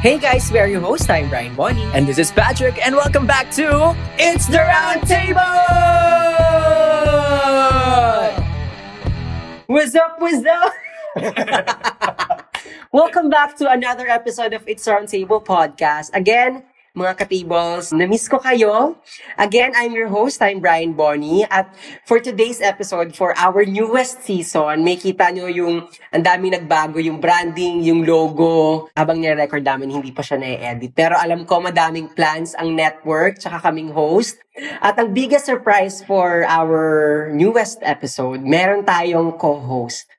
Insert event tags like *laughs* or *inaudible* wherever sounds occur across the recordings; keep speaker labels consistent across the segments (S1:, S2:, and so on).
S1: Hey guys, we are your host. I'm Brian Bonnie.
S2: And this is Patrick, and welcome back to It's the Round Table!
S1: What's up, what's up? *laughs* Welcome back to another episode of It's the Roundtable Podcast. Again, mga katables, na-miss ko kayo. Again, I'm your host, I'm Brian Bonnie. At for today's episode, for our newest season, may kita nyo yung ang daming nagbago, yung branding, yung logo. Habang nire-record namin, hindi pa siya na-edit. Pero alam ko, madaming plans ang network, tsaka kaming host. At ang biggest surprise for our newest episode, meron tayong co-host.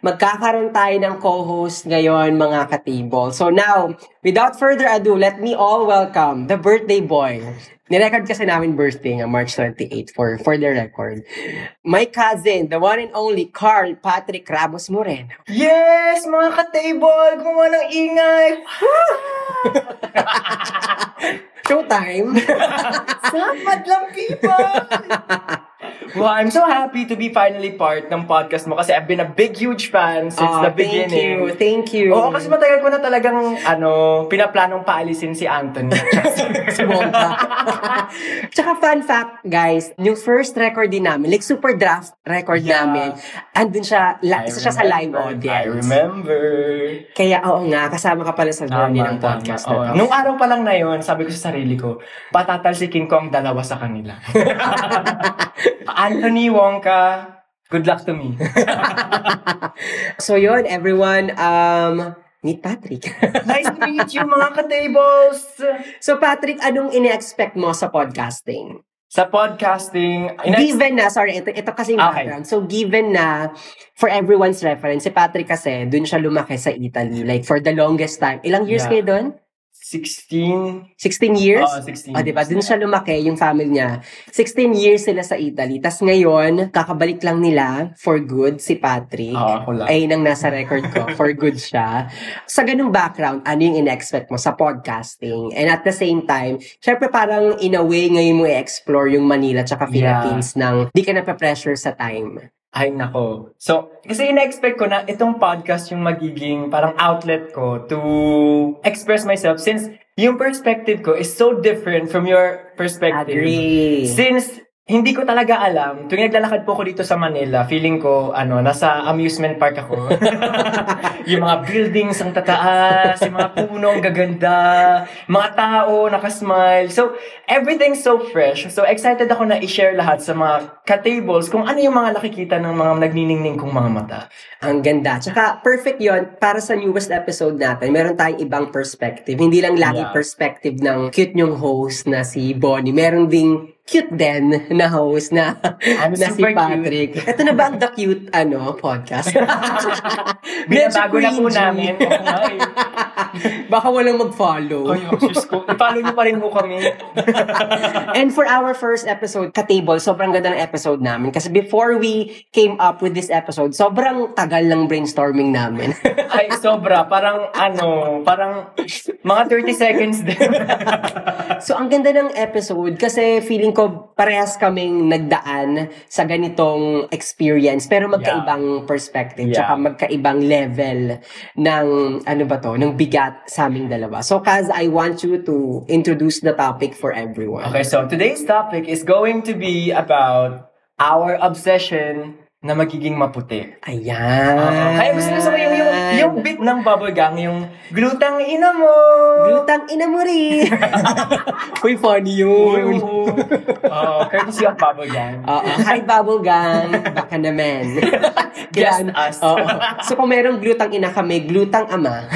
S1: Magkakaroon tayo ng co-host ngayon, mga katable. So now, without further ado, let me all welcome the birthday boy. Nirecord kasi namin birthday nga March 28 for, for the record. My cousin, the one and only Carl Patrick Ramos Moreno.
S2: Yes, mga ka-table! Gumawa ng ingay! *laughs*
S1: Showtime! *laughs*
S2: Sapat lang, people! *laughs* Well, I'm so happy to be finally part ng podcast mo kasi I've been a big, huge fan since
S1: Ah,
S2: the
S1: Thank
S2: beginning.
S1: you, thank you.
S2: Oo, kasi matagal ko na talagang, ano, pinaplanong paalisin si Anthony. *laughs*
S1: si Wongka. *laughs* Tsaka fun fact, guys, yung first record din namin, like super draft record
S2: Yeah.
S1: namin, andun siya, la, isa siya sa live audience.
S2: I remember.
S1: Kaya oo nga, kasama ka pala sa journey ng podcast
S2: tama.
S1: na to.
S2: Nung araw pa lang na yun, sabi ko sa sarili ko, patatalsikin ko ang dalawa sa kanila. *laughs* Anthony Wongka, good luck to me. *laughs*
S1: So yun, everyone, um, meet Patrick. *laughs*
S2: nice to meet you, mga ka-tables!
S1: so Patrick, anong ini-expect mo sa podcasting?
S2: Sa podcasting, ina-
S1: given na, sorry, ito, ito kasi yung
S2: Okay.
S1: background. So, given na, for everyone's reference, si Patrick kasi, dun siya lumaki sa Italy. Like, for the longest time. Ilang years
S2: Yeah.
S1: kayo dun?
S2: 16,
S1: 16 years?
S2: Oo, 16
S1: O, diba?
S2: years.
S1: Dun siya lumaki, yung family niya. 16 years sila sa Italy. Tapos ngayon, kakabalik lang nila for good si Patrick.
S2: Oo, ako lang.
S1: Ay, nang nasa record ko, for good siya. Sa ganung background, ano yung in-expect mo sa podcasting? And at the same time, syempre parang in a way, ngayon mo i-explore yung Manila tsaka
S2: Yeah.
S1: Philippines nang di ka na pressure sa time.
S2: Ay, nako. So, kasi ina-expect ko na itong podcast yung magiging parang outlet ko to express myself since yung perspective ko is so different from your perspective.
S1: Agree.
S2: Since hindi ko talaga alam, tuwing naglalakad po ako dito sa Manila, feeling ko, ano, nasa amusement park ako. *laughs* yung mga buildings ang tataas, yung mga puno ang gaganda, mga tao nakasmile. So, everything's so fresh. So, excited ako na i-share lahat sa mga ka-tables kung ano yung mga nakikita ng mga nagniningning kong mga mata.
S1: Ang ganda. Tsaka, perfect yon para sa newest episode natin. Meron tayong ibang perspective. Hindi lang lagi
S2: Yeah.
S1: perspective ng cute nyong host na si Bonnie. Meron ding cute din na host na,
S2: I'm *laughs*
S1: na si
S2: super cute.
S1: Patrick. Ito na ba ang The Cute ano, podcast? *laughs*
S2: Binabago na po namin. Eh. *laughs* *laughs*
S1: Baka walang mag-follow.
S2: Ay, oh, Diyos ko. I-follow niyo pa rin po kami. *laughs*
S1: And for our first episode, Katable, sobrang ganda ng episode namin. Kasi before we came up with this episode, sobrang tagal ng brainstorming namin. *laughs*
S2: Ay, sobra. Parang, ano, parang mga 30 seconds din.
S1: so, ang ganda ng episode kasi feeling ko parehas kaming nagdaan sa ganitong experience pero magkaibang perspective
S2: Yeah.
S1: tsaka magkaibang level ng ano ba to, ng bigat sa aming dalawa. So, Kaz, I want you to introduce the topic for everyone.
S2: Okay, so today's topic is going to be about our obsession na magiging maputi.
S1: Ayan.
S2: Oo. Kaya gusto ko sabihin yung, yung beat ng bubble gang, yung glutang ina mo!
S1: Glutang ina mo rin. *laughs* Uy, funny yun.
S2: Oo, courtesy of bubble gang.
S1: Oo. Hi, Bubble Gang. Baka naman. *laughs*
S2: Just
S1: Yan.
S2: us.
S1: Oo. So, kung merong glutang ina kami, glutang ama. *laughs*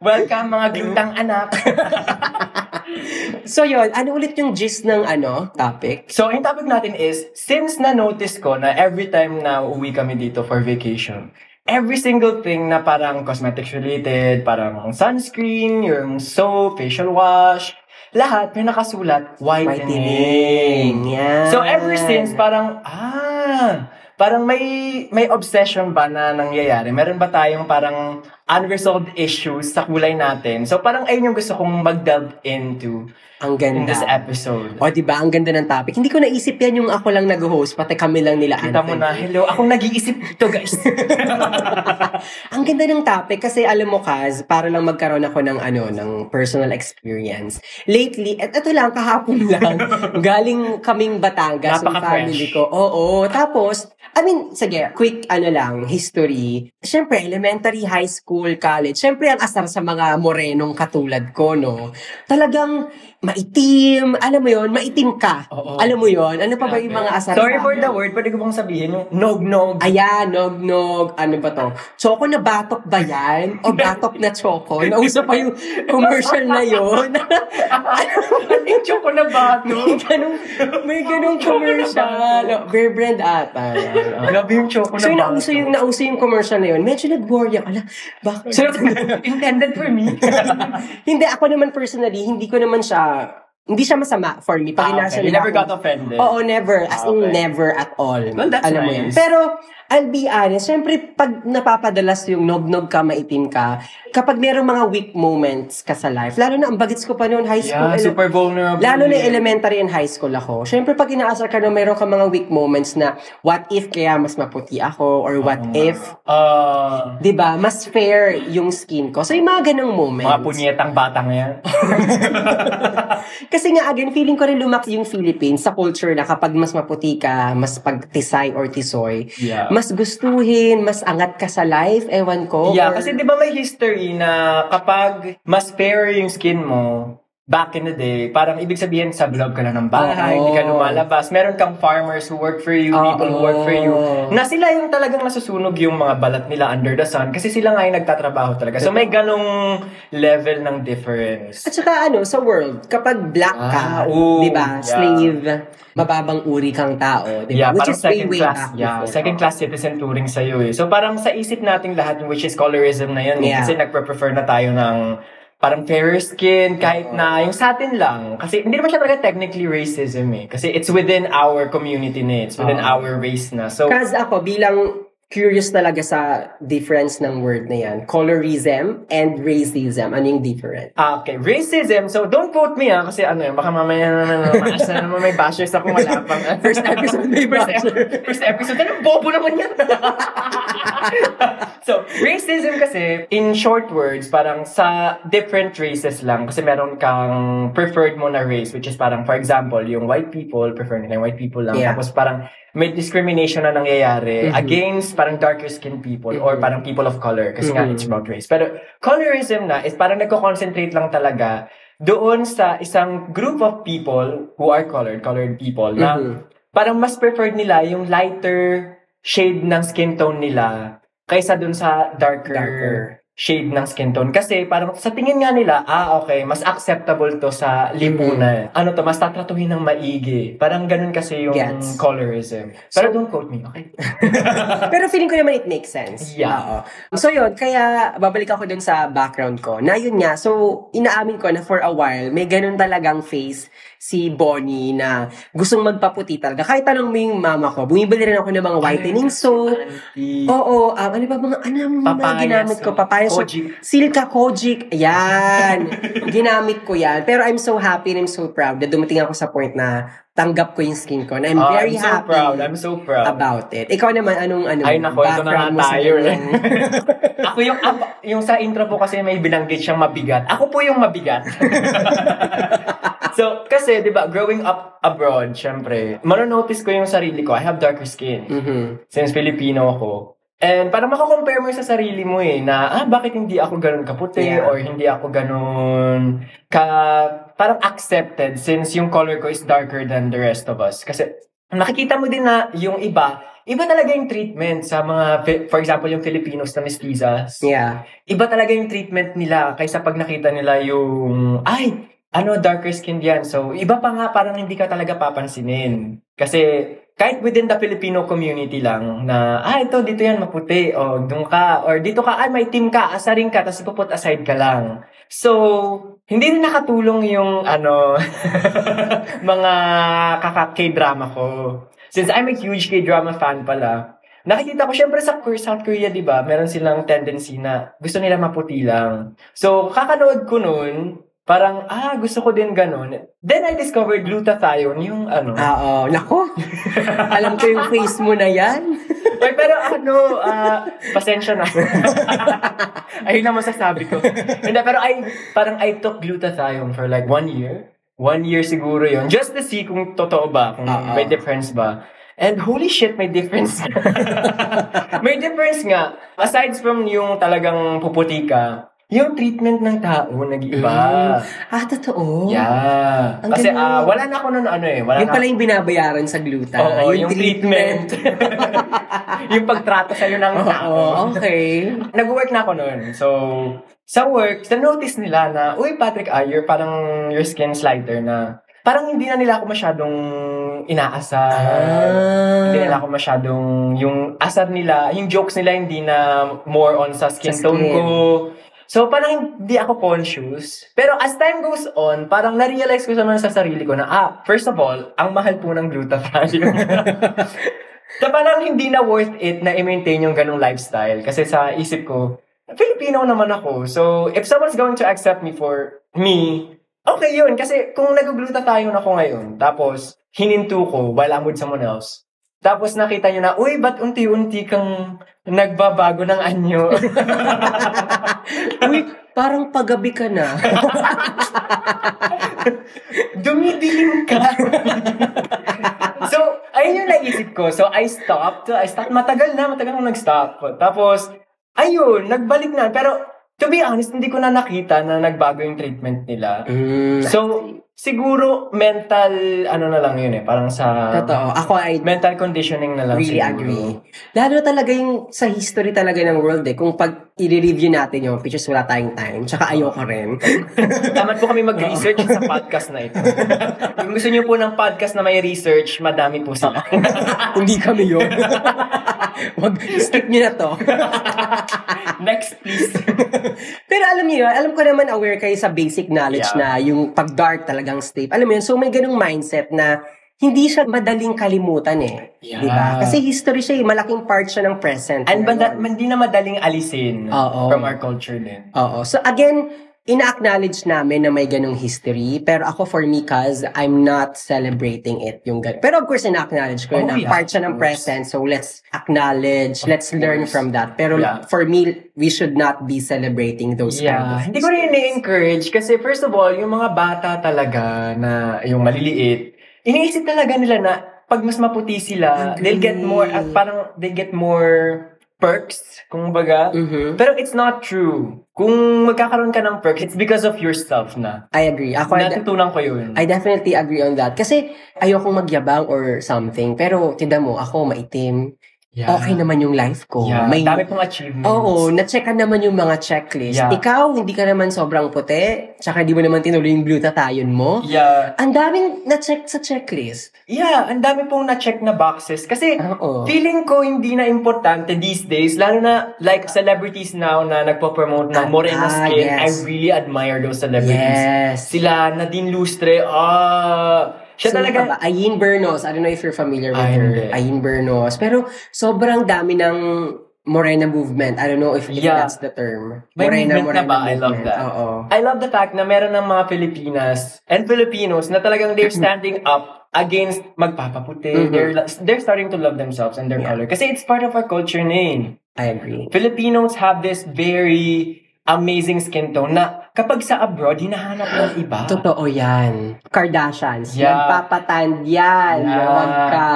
S2: Welcome mga glutang anak.
S1: So, yun. Ano ulit yung gist ng ano, topic?
S2: So, yung topic natin is, since na-notice ko na every time na uwi kami dito for vacation, every single thing na parang cosmetics related, parang sunscreen, yung soap, facial wash, lahat may nakasulat, whitening.
S1: Whitening. Yan.
S2: So, ever since, parang, ah, parang may may obsession ba na nangyayari? Meron ba tayong parang unresolved issues sa kulay natin. So parang ayun yung gusto kong mag-delve into
S1: Ang
S2: in
S1: ganda.
S2: this episode.
S1: O, di ba? Ang ganda ng topic. Hindi ko naisip yan yung ako lang nag-host, pati kami lang nila.
S2: Kita mo na, hello, akong nag-iisip ito guys. *laughs* *laughs*
S1: Ang ganda ng topic kasi alam mo, Kaz, para lang magkaroon ako ng ano, ng personal experience. Lately, et ito lang, kahapon lang, *laughs* galing kaming Batangas, yung family ko. Oo. Tapos, I mean, sige, quick ano lang, history. Siyempre, elementary, high school, college. Siyempre, ang asar sa mga morenong katulad ko, no? Talagang maitim, alam mo yon maitim ka.
S2: Oo.
S1: Alam mo yon Ano pa ba yung mga asar
S2: Sorry for the word, pwede ko bang sabihin yung nog-nog.
S1: Ayan, nog-nog, ano ba to? Choco na batok ba yan? O batok na choco? Nauso pa yung commercial na.
S2: Ano yung *laughs* choco na ba?
S1: may ganong, may ganong commercial. Bear brand ata. *laughs*
S2: Grabe yung choco na
S1: So, yung nauso yung, nauso yung commercial na yun, medyo nag-worry ako. Ala, bakit?
S2: Intended for me. *laughs*
S1: hindi, ako naman personally, hindi ko naman siya, uh, hindi siya masama for me. Pag
S2: Ah, okay. You never got offended.
S1: Oo, never. As
S2: Ah,
S1: in,
S2: okay.
S1: never at all.
S2: Well, that's
S1: Alam mo yun.
S2: nice.
S1: Pero, I'll be honest, syempre, pag napapadalas yung nog-nog ka, maitim ka, kapag merong mga weak moments ka sa life, lalo na ang bagets ko pa noon, high school.
S2: Yeah,
S1: ele-
S2: super vulnerable.
S1: Lalo na elementary and high school ako. Syempre, pag inaasar ka na mayroon ka mga weak moments na, what if kaya mas maputi ako? Or what if,
S2: Ah,
S1: di ba, mas fair yung skin ko? So, yung mga ganong moments.
S2: mga punyetang batang yan. *laughs* *laughs*
S1: Kasi nga, again, feeling ko rin lumaki yung Philippines sa culture na kapag mas maputi ka, mas pagtisay or tisoy,
S2: Yeah.
S1: mas gustuhin, mas angat ka sa life, ewan ko.
S2: Yeah,
S1: or-
S2: kasi di ba may history na kapag mas fair yung skin mo, back in the day, parang ibig sabihin sa vlog ka lang ng bahay, hindi ka lumalabas. Meron kang farmers who work for you, people who work for you. Na sila yung talagang nasusunog yung mga balat nila under the sun kasi sila nga yung nagtatrabaho talaga. So may ganong level ng difference.
S1: At saka ano, sa world, kapag black ka,
S2: Ah, oo,
S1: di ba,
S2: yeah.
S1: slave, mababang uri kang tao, di ba?
S2: Yeah,
S1: Which is way,
S2: second
S1: way
S2: class,
S1: back
S2: yeah,
S1: before.
S2: second class citizen touring sa'yo eh. So parang sa isip nating lahat, which is colorism na yun, eh,
S1: Yeah.
S2: kasi nagpre-prefer na tayo ng parang fairer skin, kahit na yung sa atin lang. Kasi hindi naman siya talaga technically racism eh. Kasi it's within our community na, eh. it's within
S1: Oo.
S2: our race na. So,
S1: Kasi ako, bilang curious talaga sa difference ng word na yan, colorism and racism, ano yung difference?
S2: ah, okay, racism, so don't quote me ah, kasi ano yun, baka mamaya naman, maasa naman may bashers ako wala pang. *laughs*
S1: First episode may
S2: First
S1: basher.
S2: First episode, ano, bobo naman yan. *laughs* so, racism kasi, in short words, parang sa different races lang. Kasi meron kang preferred mo na race, which is parang, for example, yung white people, prefer nila yung white people lang.
S1: Yeah.
S2: Tapos parang, may discrimination na nangyayari
S1: Mhm.
S2: against parang darker skinned people or
S1: Mhm.
S2: parang people of color kasi nga
S1: Mhm.
S2: it's about race. Pero colorism na is parang nagko-concentrate lang talaga doon sa isang group of people who are colored, colored people na
S1: Mhm.
S2: parang mas preferred nila yung lighter shade ng skin tone nila kaysa dun sa darker,
S1: Darker.
S2: Shade ng skin tone. Kasi parang sa tingin nga nila, ah okay, mas acceptable to sa lipunan. Ano to, mas tatratuhin ng maigi. Parang ganun kasi yung
S1: Gets.
S2: colorism. Pero don't quote me, okay? *laughs*
S1: Pero feeling ko naman it makes sense.
S2: Yeah.
S1: Oo. So yun, kaya babalik ako dun sa background ko. Na yun nga, so inaamin ko na for a while, may ganun talagang face si Bonnie na gustong magpaputi talaga. Kahit tanong mo yung mama ko, bumibili rin ako ng mga whitening soap. Oo, um, ano ba mga, ano mga ginamit ko? Papaya soap.
S2: Kojic.
S1: Silka Kojic. Ayan. *laughs* ginamit ko yan. Pero I'm so happy and I'm so proud na dumating ako sa point na tanggap ko yung skin ko. And I'm
S2: Oh,
S1: very
S2: I'm so
S1: happy
S2: proud. I'm so proud.
S1: about it. Ikaw naman, anong ano,
S2: Ay, nako, ito na nga
S1: mo sa
S2: tayo. eh. *laughs* ako yung, yung sa intro po kasi may binanggit siyang mabigat. Ako po yung mabigat. *laughs* so, kasi, di ba, growing up abroad, syempre, manonotice ko yung sarili ko. I have darker skin.
S1: Mhm.
S2: Since Filipino ako. And parang makakompare mo sa sarili mo eh, na, ah, bakit hindi ako ganun kaputi
S1: Yeah.
S2: or hindi ako ganun ka, parang accepted since yung color ko is darker than the rest of us. Kasi nakikita mo din na yung iba, iba talaga yung treatment sa mga, for example, yung Filipinos na mestizas.
S1: Yeah.
S2: Iba talaga yung treatment nila kaysa pag nakita nila yung, ay, ano, darker skin yan. So, iba pa nga, parang hindi ka talaga papansinin. Kasi, kahit within the Filipino community lang, na, ah, ito, dito yan, maputi, o, doon ka, or dito ka, ay, may team ka, asarin ka, tapos ipuput aside ka lang. So, hindi rin nakatulong yung, ano, *laughs* mga kaka-K-drama ko. Since I'm a huge K-drama fan pala, nakikita ko, syempre sa South Korea, di ba, meron silang tendency na gusto nila maputi lang. So, kakanood ko nun, parang, ah, gusto ko din ganun. Then I discovered glutathione, yung ano.
S1: Ah, Oo. Nako. *laughs* Alam ko yung face mo na yan.
S2: Ay, pero ano, ah, pasensya na. *laughs* Ayun na masasabi ko. Hindi, pero I, parang I took glutathione for like one year. One year siguro yon Just to see kung totoo ba, kung
S1: Oo.
S2: may difference ba. And holy shit, may difference. *laughs* may difference nga. Aside from yung talagang puputi ka, yung treatment ng tao nag-iba.
S1: Ah, totoo?
S2: Yeah.
S1: Ang
S2: Kasi ah, wala na ako nun ano eh. Wala
S1: Yung
S2: na
S1: pala yung binabayaran sa gluta.
S2: Oo, yung, treatment. *laughs* yung pagtrato sa'yo ng tao.
S1: Oo, okay.
S2: Nag-work na ako noon. So, sa work, sa notice nila na, uy, Patrick, ah, you're parang your skin's lighter na parang hindi na nila ako masyadong inaasar. Hindi nila
S1: Ah.
S2: ako masyadong, yung asar nila, yung jokes nila hindi na more on sa skin
S1: Sa
S2: tone
S1: skin.
S2: ko. So, parang hindi ako conscious. Pero as time goes on, parang na-realize ko naman sa sarili ko na, ah, first of all, ang mahal po ng glutathione. *laughs* so, parang hindi na worth it na i-maintain yung ganong lifestyle. Kasi sa isip ko, Filipino naman ako. So, if someone's going to accept me for me, okay yun. Kasi kung nag-glutathione ako ngayon, tapos hininto ko while I'm with someone else, tapos nakita nyo na, uy, ba't unti-unti kang nagbabago ng anyo? *laughs*
S1: Uy, parang paggabi ka na. *laughs*
S2: Dumidilim ka. so, ayun yung naisip ko. So, I stopped. I stopped. Matagal na. Matagal akong nag-stop. Tapos, ayun, nagbalik na. Pero, to be honest, hindi ko na nakita na nagbago yung treatment nila.
S1: Mm,
S2: So, siguro, mental, ano na lang yun eh. Parang sa...
S1: totoo. Ako ay
S2: Mental conditioning na lang
S1: really
S2: siguro.
S1: agree. Lalo talaga yung sa history talaga ng world eh. Kung pag i-review natin yung pictures, wala tayong time. Tsaka ayoko rin. *laughs*
S2: Tamad po kami mag-research sa podcast na ito. *laughs* Kung gusto niyo po ng podcast na may research, madami po sila.
S1: Hindi kami yun. *laughs* Wag, skip nyo na to. *laughs*
S2: Next, please. *laughs*
S1: Pero alam niyo, alam ko naman aware kayo sa basic knowledge
S2: Yeah.
S1: na yung pag dark talagang state. Alam mo yun, so may ganung mindset na hindi siya madaling kalimutan eh.
S2: Yeah.
S1: Di ba? Kasi history siya eh, malaking part siya ng present.
S2: And hindi na madaling alisin
S1: Oo.
S2: from our culture din.
S1: Oo. So again, ina-acknowledge namin na may ganung history. Pero ako for me, cause I'm not celebrating it. Yung gan- Pero of course, ina-acknowledge ko
S2: Oh,
S1: na
S2: yeah,
S1: part siya
S2: of
S1: ng present. So let's acknowledge, let's learn
S2: course.
S1: from that. Pero
S2: Yeah.
S1: for me, we should not be celebrating those kind
S2: Yeah.
S1: of
S2: Hindi ko rin ini-encourage kasi first of all, yung mga bata talaga na yung maliliit, iniisip talaga nila na pag mas maputi sila,
S1: Agree.
S2: they'll get more, at parang they get more perks, kung baga.
S1: Mhm.
S2: Pero it's not true. Kung magkakaroon ka ng perks, it's because of yourself na.
S1: I agree. Ako,
S2: Natutunan ko yun.
S1: I definitely agree on that. Kasi ayokong magyabang or something. Pero, tinda mo, ako maitim.
S2: Yeah.
S1: Okay naman yung life ko.
S2: Yeah.
S1: May,
S2: Dami pong achievements.
S1: Oo, na-checkan naman yung mga checklist.
S2: Yeah.
S1: Ikaw, hindi ka naman sobrang puti. Tsaka hindi mo naman tinuloy yung glutathione mo.
S2: Yeah.
S1: Ang daming na-check sa checklist.
S2: Yeah, ang dami pong na-check na boxes. Kasi,
S1: Oo.
S2: feeling ko hindi na importante these days, lalo na like celebrities now na nagpo-promote ng
S1: Ah,
S2: morena
S1: ah,
S2: skin.
S1: yes.
S2: I really admire those celebrities.
S1: Yes.
S2: Sila, Nadine Lustre, ah, siya
S1: Sino
S2: talaga,
S1: ba? Ayin Bernos. I don't know if you're familiar with
S2: Ah,
S1: her.
S2: hindi.
S1: Ayin Bernos. Pero sobrang dami ng Morena movement. I don't know if, if
S2: Yeah.
S1: that's the term.
S2: May movement na ba? I love that.
S1: Oo.
S2: I love the fact na meron ng mga Pilipinas and Filipinos na talagang they're *laughs* standing up against magpapaputi.
S1: Mhm.
S2: They're they're starting to love themselves and their
S1: Yeah.
S2: color. Kasi it's part of our culture name.
S1: I agree.
S2: Filipinos have this very amazing skin tone na kapag sa abroad, hinahanap ng iba.
S1: Totoo yan. Kardashians.
S2: Yeah.
S1: Nagpapatand yan.
S2: Yeah.
S1: Huwag ka.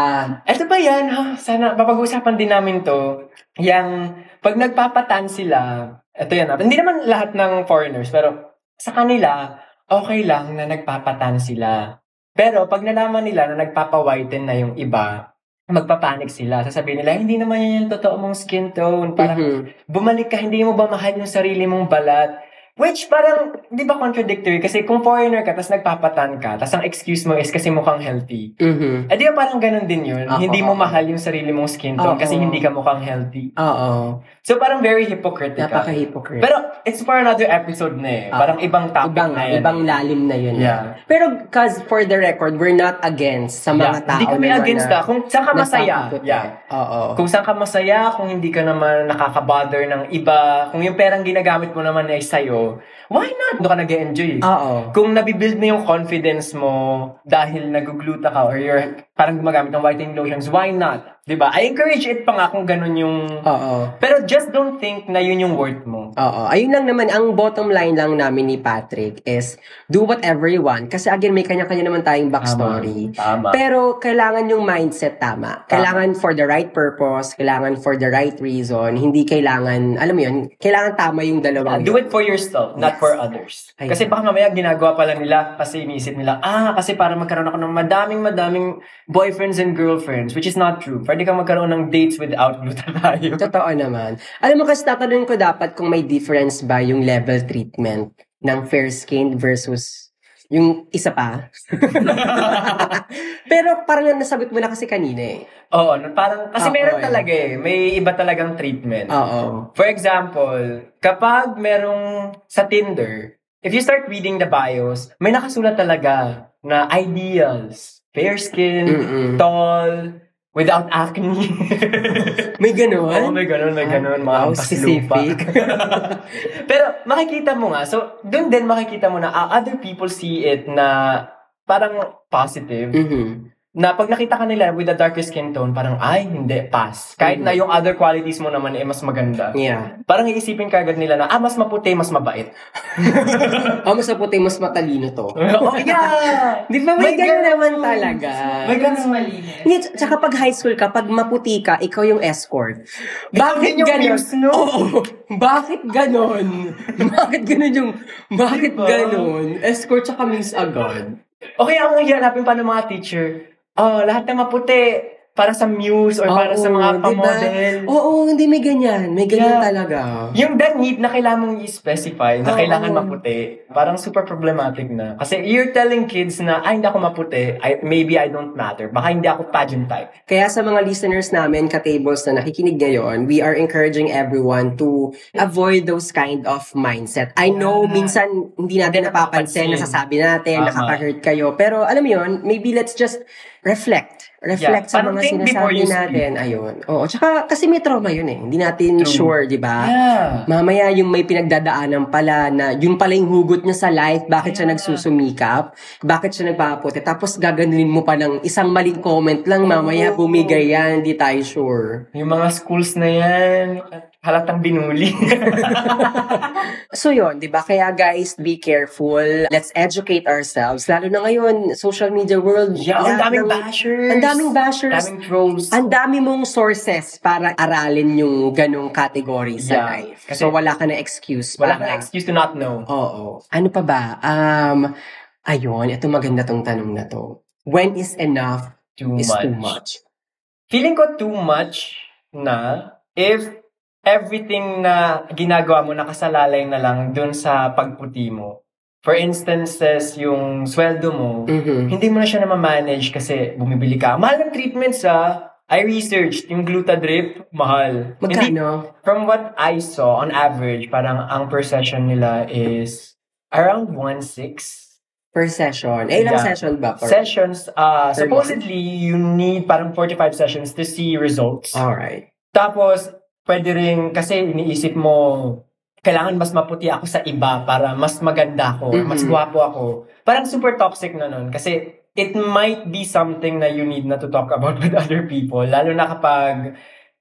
S2: Ito pa yan, ha? Sana, papag-usapan din namin to. Yang, pag nagpapatan sila, ito yan, ha? hindi naman lahat ng foreigners, pero sa kanila, okay lang na nagpapatan sila. Pero pag nalaman nila na nagpapawhiten na yung iba, magpapanik sila. Sasabihin nila, hindi naman yan yung totoo mong skin tone. Parang,
S1: Mhm.
S2: bumalik ka, hindi mo ba mahal yung sarili mong balat? Which parang, di ba contradictory? Kasi kung foreigner ka, tapos nagpapatan ka, tapos ang excuse mo is kasi mukhang healthy.
S1: Mhm.
S2: Eh di ba parang ganun din yun?
S1: Oo,
S2: hindi mo mahal yung sarili mong skin tone
S1: Oo.
S2: kasi hindi ka mukhang healthy.
S1: Oo.
S2: So parang very hypocritical.
S1: Napaka-hypocrite.
S2: Pero it's for another episode na eh.
S1: Ah.
S2: Parang ibang topic
S1: ibang,
S2: na yan.
S1: ibang lalim na yun.
S2: Yeah.
S1: Pero, cause for the record, we're not against sa mga
S2: Yeah.
S1: tao
S2: Hindi kami against
S1: na
S2: ka. Kung saan ka masaya.
S1: nagpapaputi.
S2: Yeah.
S1: Oo.
S2: Kung saan ka masaya, kung hindi ka naman nakakabother ng iba, kung yung perang ginagamit mo naman ay sa'yo, why not? Doon ka nag-enjoy.
S1: Oo.
S2: Kung nabibuild na yung confidence mo dahil nagugluta ka or you're parang gumagamit ng whitening lotions, why not? 'Di ba? I encourage it pa nga kung ganun yung...
S1: Oo.
S2: Pero just don't think na yun yung worth mo.
S1: Oo. Ayun lang naman, ang bottom line lang namin ni Patrick is do whatever you want. Kasi again, may kanya-kanya naman tayong backstory.
S2: Tama.
S1: Pero kailangan yung mindset tama. Kailangan for the right purpose, kailangan for the right reason. Hindi kailangan, alam mo yun, kailangan tama yung dalawang
S2: Do it for yourself, not
S1: Yes.
S2: for others.
S1: Ayun.
S2: Kasi baka mamaya ginagawa pala nila kasi iniisip nila, ah, kasi para magkaroon ako ng madaming madaming boyfriends and girlfriends, which is not true. Pwede ka magkaroon ng dates without glutathione. *laughs*
S1: Totoo naman. Alam mo kasi tatanungin ko dapat kung may difference ba yung level treatment ng fair skin versus yung isa pa. *laughs* *laughs* Pero parang nasagot mo na kasi kanina eh.
S2: Oo, parang, kasi
S1: Oo,
S2: meron
S1: eh.
S2: talaga eh. May iba talagang treatment.
S1: Oo.
S2: For example, kapag merong sa Tinder, if you start reading the bios, may nakasulat talaga na ideals. Fair skin,
S1: Mm-mm.
S2: tall, without acne. *laughs*
S1: May
S2: Oo,
S1: ganun?
S2: may ganun, may ganun. Mga
S1: Wow, specific. *laughs*
S2: Pero makikita mo nga, so doon din makikita mo na ah, other people see it na parang positive.
S1: Mhm.
S2: Na pag nakita ka nila with a darker skin tone, parang, ay, hindi, pass. Kahit na yung other qualities mo naman eh, mas maganda.
S1: Yeah.
S2: Parang iisipin ka agad nila na, ah, mas maputi, mas mabait.
S1: Oh, *laughs* mas maputi, mas matalino to. *laughs*
S2: oh, yeah! *laughs*
S1: Di ba may,
S2: May
S1: ganun
S2: ganun.
S1: naman talaga?
S2: May ganun.
S3: malinis.
S1: Tsk- tsaka pag high school ka, pag maputi ka, ikaw yung escort. Bakit
S2: yung
S1: ganon?
S2: muse, no?
S1: Oo. Bakit ganon? bakit ganon yung, bakit
S2: Diba?
S1: ganon? Escort tsaka muse agad.
S2: Okay, ang hihanapin pa ng mga teacher, oh, lahat na maputi, para sa muse or para sa mga
S1: diba?
S2: pamodel.
S1: Oo, hindi may ganyan. May ganyan
S2: Yeah.
S1: talaga.
S2: Yung the need na kailangan mong i-specify na
S1: Oo.
S2: kailangan maputi, parang super problematic na. Kasi you're telling kids na, ay, hindi ako maputi, I, maybe I don't matter, baka hindi ako pageant type.
S1: Kaya sa mga listeners namin, ka-tables na nakikinig ngayon, we are encouraging everyone to avoid those kind of mindset. I know, minsan hindi natin napapansin,
S2: napapansin.
S1: nasasabi natin,
S2: Tama.
S1: nakaka-hurt kayo. Pero alam mo yun, maybe let's just reflect. Reflect
S2: Yeah,
S1: sa mga sinasabi
S2: speak.
S1: natin. Ayun. Oo, tsaka kasi may trauma yun eh. Hindi natin
S2: True.
S1: sure, di ba?
S2: Yeah.
S1: Mamaya yung may pinagdadaanan pala na yun pala yung hugot niya sa life, bakit siya
S2: Yeah.
S1: nagsusumikap, bakit siya nagpapaputi, tapos gaganunin mo pa ng isang maling comment lang, mamaya bumigay yan, hindi tayo sure.
S2: Yung mga schools na yan, halatang binuli. *laughs*
S1: So yun, di ba? Kaya guys, be careful. Let's educate ourselves. Lalo na ngayon, social media world.
S2: yeah, ang
S1: lahat
S2: daming
S1: ng-
S2: bashers.
S1: Ang daming bashers.
S2: Daming trolls.
S1: Ang dami mong sources para aralin yung ganong category sa
S2: Yeah.
S1: life.
S2: Kasi-
S1: so wala ka na excuse.
S2: Wala
S1: para-
S2: kang excuse to not know.
S1: Oo. Ano pa ba? Um, ayun, ito maganda tong tanong na to. When is enough
S2: Too
S1: is
S2: much.
S1: too much?
S2: Feeling ko too much na if everything na ginagawa mo nakasalalay na lang dun sa pagputi mo. For instances, yung sweldo mo,
S1: Mhm.
S2: hindi mo na siya na manage kasi bumibili ka. Mahal ng treatments ah. I researched yung Glutadrip, mahal. Hindi,
S1: Magkano?
S2: from what I saw, on average, parang ang per session nila is around 1.6.
S1: Per session. Eh, ilang
S2: Yeah.
S1: session ba? Per?
S2: Sessions, uh,
S1: Per
S2: supposedly, you need parang 45 sessions to see results.
S1: Alright.
S2: Tapos, pwede rin, kasi iniisip mo, kailangan mas maputi ako sa iba para mas maganda ako,
S1: Mhm.
S2: mas gwapo ako. Parang super toxic na nun. Kasi, it might be something na you need na to talk about *laughs* with other people. Lalo na kapag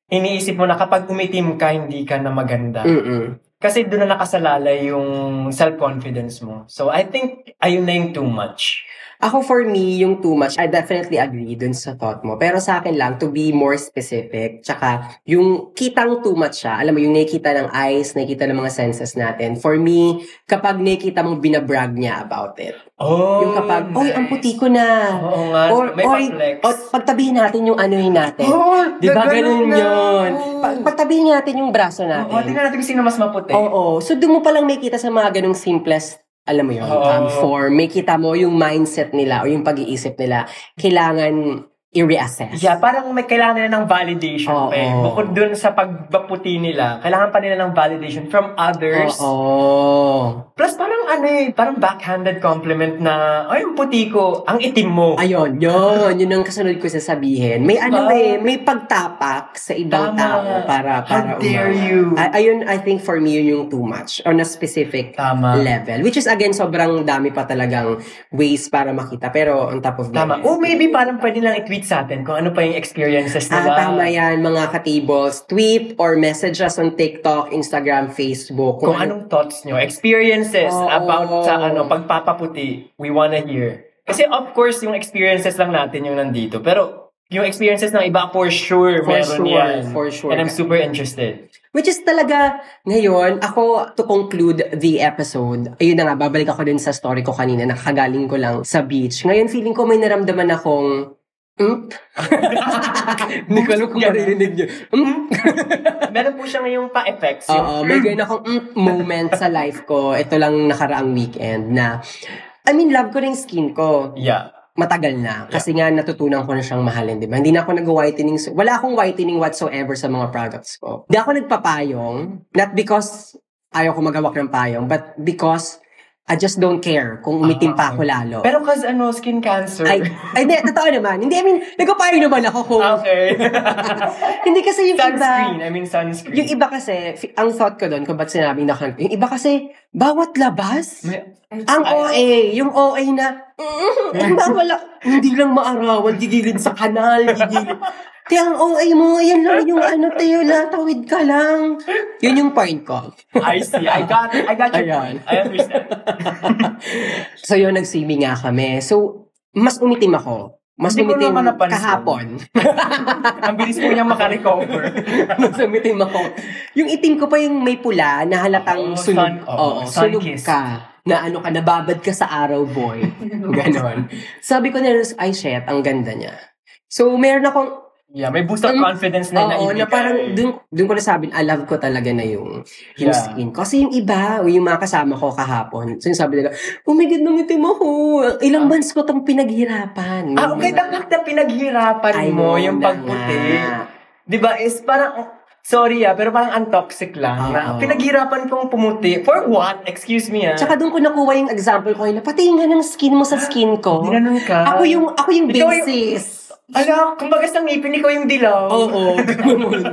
S2: iniisip mo na kapag umitim ka, hindi ka na maganda.
S1: Mm-mm.
S2: Kasi doon na nakasalalay yung self-confidence mo. So, I think, ayun na yung too much.
S1: Ako for me, yung too much, I definitely agree dun sa thought mo. Pero sa akin lang, to be more specific, tsaka yung kitang too much siya, alam mo, yung nakikita ng eyes, nakikita ng mga senses natin. For me, kapag nakikita mong binabrag niya about it.
S2: Oh,
S1: yung kapag, oy, ang puti ko na.
S2: Oo nga, may
S1: oy,
S2: pa-flex.
S1: o, pagtabihin natin yung anuhin natin.
S2: Oh,
S1: Di ba ganun
S2: na.
S1: yun? Pa- pagtabihin natin yung braso natin.
S2: Oo, tingnan natin kung sino mas maputi.
S1: Oo. So, doon mo palang may kita sa mga ganong simplest, alam mo yun,
S2: Oo.
S1: um, form. May kita mo yung mindset nila o yung pag-iisip nila. Kailangan i-reassess.
S2: Yeah, parang may kailangan nila ng validation
S1: Oo.
S2: pa eh. Bukod dun sa pagbaputi nila, kailangan pa nila ng validation from others.
S1: Oo.
S2: Plus parang ano eh, parang backhanded compliment na, ay, ang puti ko, ang itim mo.
S1: Ayun, yun. Yun ang kasunod ko sasabihin. May ano
S2: Diba?
S1: eh, may pagtapak sa ibang
S2: Tama.
S1: tao para, para
S2: How dare
S1: umawa.
S2: you?
S1: Ay- ayun, I think for me, yun yung too much on a specific
S2: Tama.
S1: level. Which is again, sobrang dami pa talagang ways para makita. Pero on top of that,
S2: Tama. O maybe parang pwede lang i-tweet sa atin kung ano pa yung experiences
S1: Ah,
S2: nila.
S1: tama yan, mga ka-tables. Tweet or message us on TikTok, Instagram, Facebook.
S2: Kung anong thoughts nyo, experiences
S1: Oo.
S2: about sa ano pagpapaputi, we wanna hear. Kasi of course, yung experiences lang natin yung nandito. Pero yung experiences ng iba, for sure,
S1: For
S2: meron
S1: sure,
S2: yan.
S1: for sure.
S2: And I'm super interested.
S1: Which is talaga, ngayon, ako, to conclude the episode, ayun na nga, babalik ako din sa story ko kanina, nakagaling ko lang sa beach. Ngayon, feeling ko may naramdaman akong, mm? *laughs* Hindi ko alam kung maririnig niyo. Mm? *laughs*
S2: meron po siya ngayong pa-effects. Yung,
S1: Oo, may ganyan akong mm, moment sa life ko. Ito lang nakaraang weekend na, I mean, love ko rin skin ko.
S2: yeah.
S1: matagal na. Kasi nga, natutunan ko na siyang mahalin, di ba? Hindi na ako nag-whitening. Wala akong whitening whatsoever sa mga products ko. Hindi ako nagpapayong. Not because ayaw ko magawak ng payong, but because I just don't care kung umitim pa ako lalo.
S2: Pero cause ano, skin cancer.
S1: ay, ay, hindi, totoo naman. Hindi, I mean, nagpapayong naman ako kung...
S2: okay. *laughs*
S1: hindi kasi yung
S2: sunscreen.
S1: iba...
S2: I mean sunscreen.
S1: Yung iba kasi, ang thought ko doon, kung ba't sinabing na yung iba kasi, bawat labas,
S2: May-
S1: ang OA, yung OA na, *laughs* mm, wala, hindi lang maarawan, gigilid sa kanal, gigilid. Kaya ang OA mo, yan lang yung ano, tayo lang, tawid ka lang. Yun yung point ko.
S2: I see. I got I got your
S1: Ayan.
S2: point. I understand. *laughs*
S1: So yun, nag-swimming nga kami. So, mas umitim ako. Mas
S2: Hindi ko
S1: umitim
S2: naman napansin.
S1: kahapon. *laughs*
S2: Ang bilis mo niyang makarecover. *laughs*
S1: mas umitim ako. Yung itim ko pa yung may pula na halatang
S2: Oo,
S1: sunog.
S2: sun- oo,
S1: Oo,
S2: sun
S1: sunog
S2: kiss.
S1: ka. Na ano ka, nababad ka sa araw, boy. Ganon. Sabi ko na, ay shit, ang ganda niya. So, meron akong
S2: Yeah, may boost of confidence na
S1: Oo, na
S2: naibigay.
S1: parang dun, dun ko nasabi, I love ko talaga na yung, yung
S2: Yeah.
S1: skin ko. Kasi yung iba, o yung mga kasama ko kahapon, so yung sabi nila, oh my God, nangitim ako. Ilang months ko itong pinaghirapan.
S2: Ah, okay, dapat na pinaghirapan
S1: Ay,
S2: mo yung
S1: na
S2: pagputi. Di ba? Is parang, sorry ah, pero parang ang toxic lang. na
S1: Oo.
S2: pinaghirapan kong pumuti. For what? Excuse me ah.
S1: Tsaka doon ko nakuha yung example ko, na pati nga ng skin mo sa skin ko.
S2: Ginanon ka.
S1: Ako yung, ako yung
S2: Ikaw yung-
S1: basis.
S2: Ala, kumbaga sa ngipin, ikaw yung dilaw.
S1: Oo, *laughs* ganun.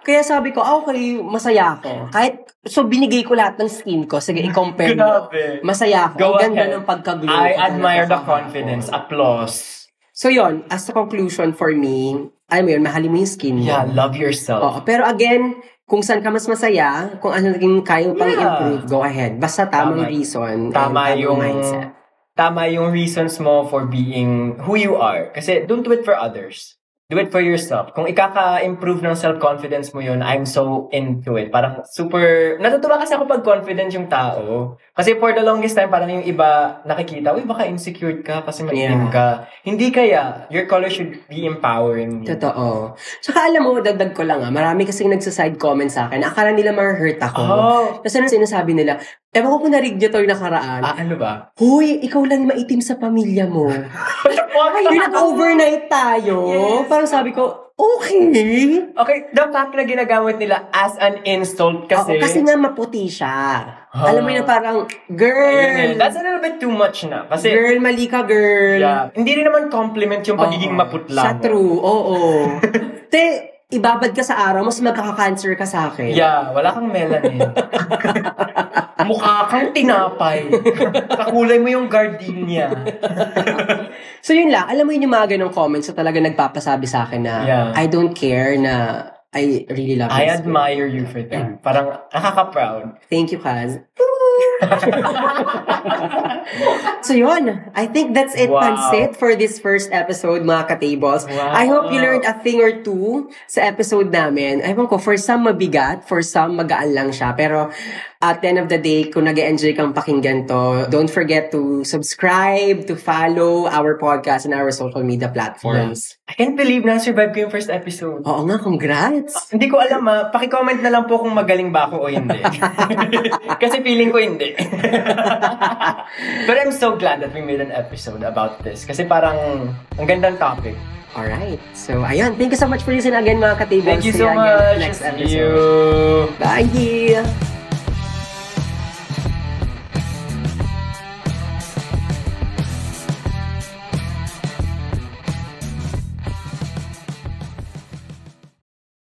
S1: Kaya sabi ko, ah, okay, masaya ako. Kahit, so binigay ko lahat ng skin ko. Sige, i-compare mo.
S2: Grabe.
S1: Masaya ako.
S2: Go
S1: Ang ganda
S2: ahead.
S1: ng pagka-glow.
S2: I
S1: ko
S2: admire
S1: talaga
S2: the
S1: kahapon.
S2: confidence. Applause.
S1: So yon as a conclusion for me, alam mo yun, mahalin mo yung skin mo.
S2: Yeah, love yourself.
S1: Oo, pero again, kung saan ka mas masaya, kung ano naging kaya mo pang
S2: Yeah.
S1: improve, go ahead. Basta tamang
S2: Tama.
S1: reason. and
S2: Tama
S1: tamang
S2: yung
S1: mindset.
S2: Tama yung reasons mo for being who you are. Kasi don't do it for others. Do it for yourself. Kung ikaka-improve ng self-confidence mo yun, I'm so into it. Parang super... Natutuwa kasi ako pag confident yung tao. Kasi for the longest time, parang yung iba nakikita, uy, baka insecure ka kasi maitim
S1: Yeah.
S2: ka. Hindi kaya. Your color should be empowering you.
S1: Totoo. Tsaka alam mo, dagdag ko lang ah, marami kasing nagsaside comment sa akin. Akala nila ma-hurt ako.
S2: Oh!
S1: Kasi ano sinasabi nila, ewan ko kung narig nyo to yung nakaraan.
S2: Ah, ano ba?
S1: Hoy, ikaw lang maitim sa pamilya mo. *laughs* Yung nag-overnight tayo.
S2: Yes.
S1: Parang sabi ko, okay.
S2: Okay, the fact na ginagamit nila as an insult kasi...
S1: Oo, kasi nga maputi siya.
S2: Ah.
S1: Alam mo yun parang, girl,
S2: That's a little bit too much na. Kasi,
S1: girl, mali ka, girl.
S2: yeah, hindi rin naman compliment yung pagiging
S1: Oo.
S2: maputla
S1: Sa
S2: mo.
S1: true, oo. *laughs* Te, ibabad ka sa araw, mas magkaka-cancer ka sa akin.
S2: Yeah, wala kang melanin. *laughs* Mukha kang tinapay. *laughs* Kakulay mo yung gardenia. *laughs*
S1: So yun lang, alam mo yun yung mga ganong comments na talaga nagpapasabi sa akin na
S2: Yeah.
S1: I don't care na I really love
S2: I admire you for that. Parang nakaka-proud.
S1: Thank you, Kaz. *laughs* so yun, I think that's it,
S2: Wow.
S1: Pansit, for this first episode, mga ka-tables.
S2: Wow.
S1: I hope you learned a thing or two sa episode namin. Ewan ko, for some mabigat, for some magaan lang siya. Pero at the end of the day, kung nag enjoy kang pakinggan to, don't forget to subscribe, to follow our podcast and our social media platforms.
S2: I can't believe na survive ko yung first episode.
S1: Oo nga, congrats!
S2: Hindi ko alam ah. Paki-comment na lang po kung magaling ba ako o hindi. *laughs* Kasi feeling ko hindi. *laughs* But I'm so glad that we made an episode about this. Kasi parang ang gandang topic.
S1: Alright. So, ayun. Thank you so much for listening again, mga ka-tables.
S2: Thank you
S1: See
S2: so much.
S1: Next
S2: See
S1: episode.
S2: you.
S1: Bye!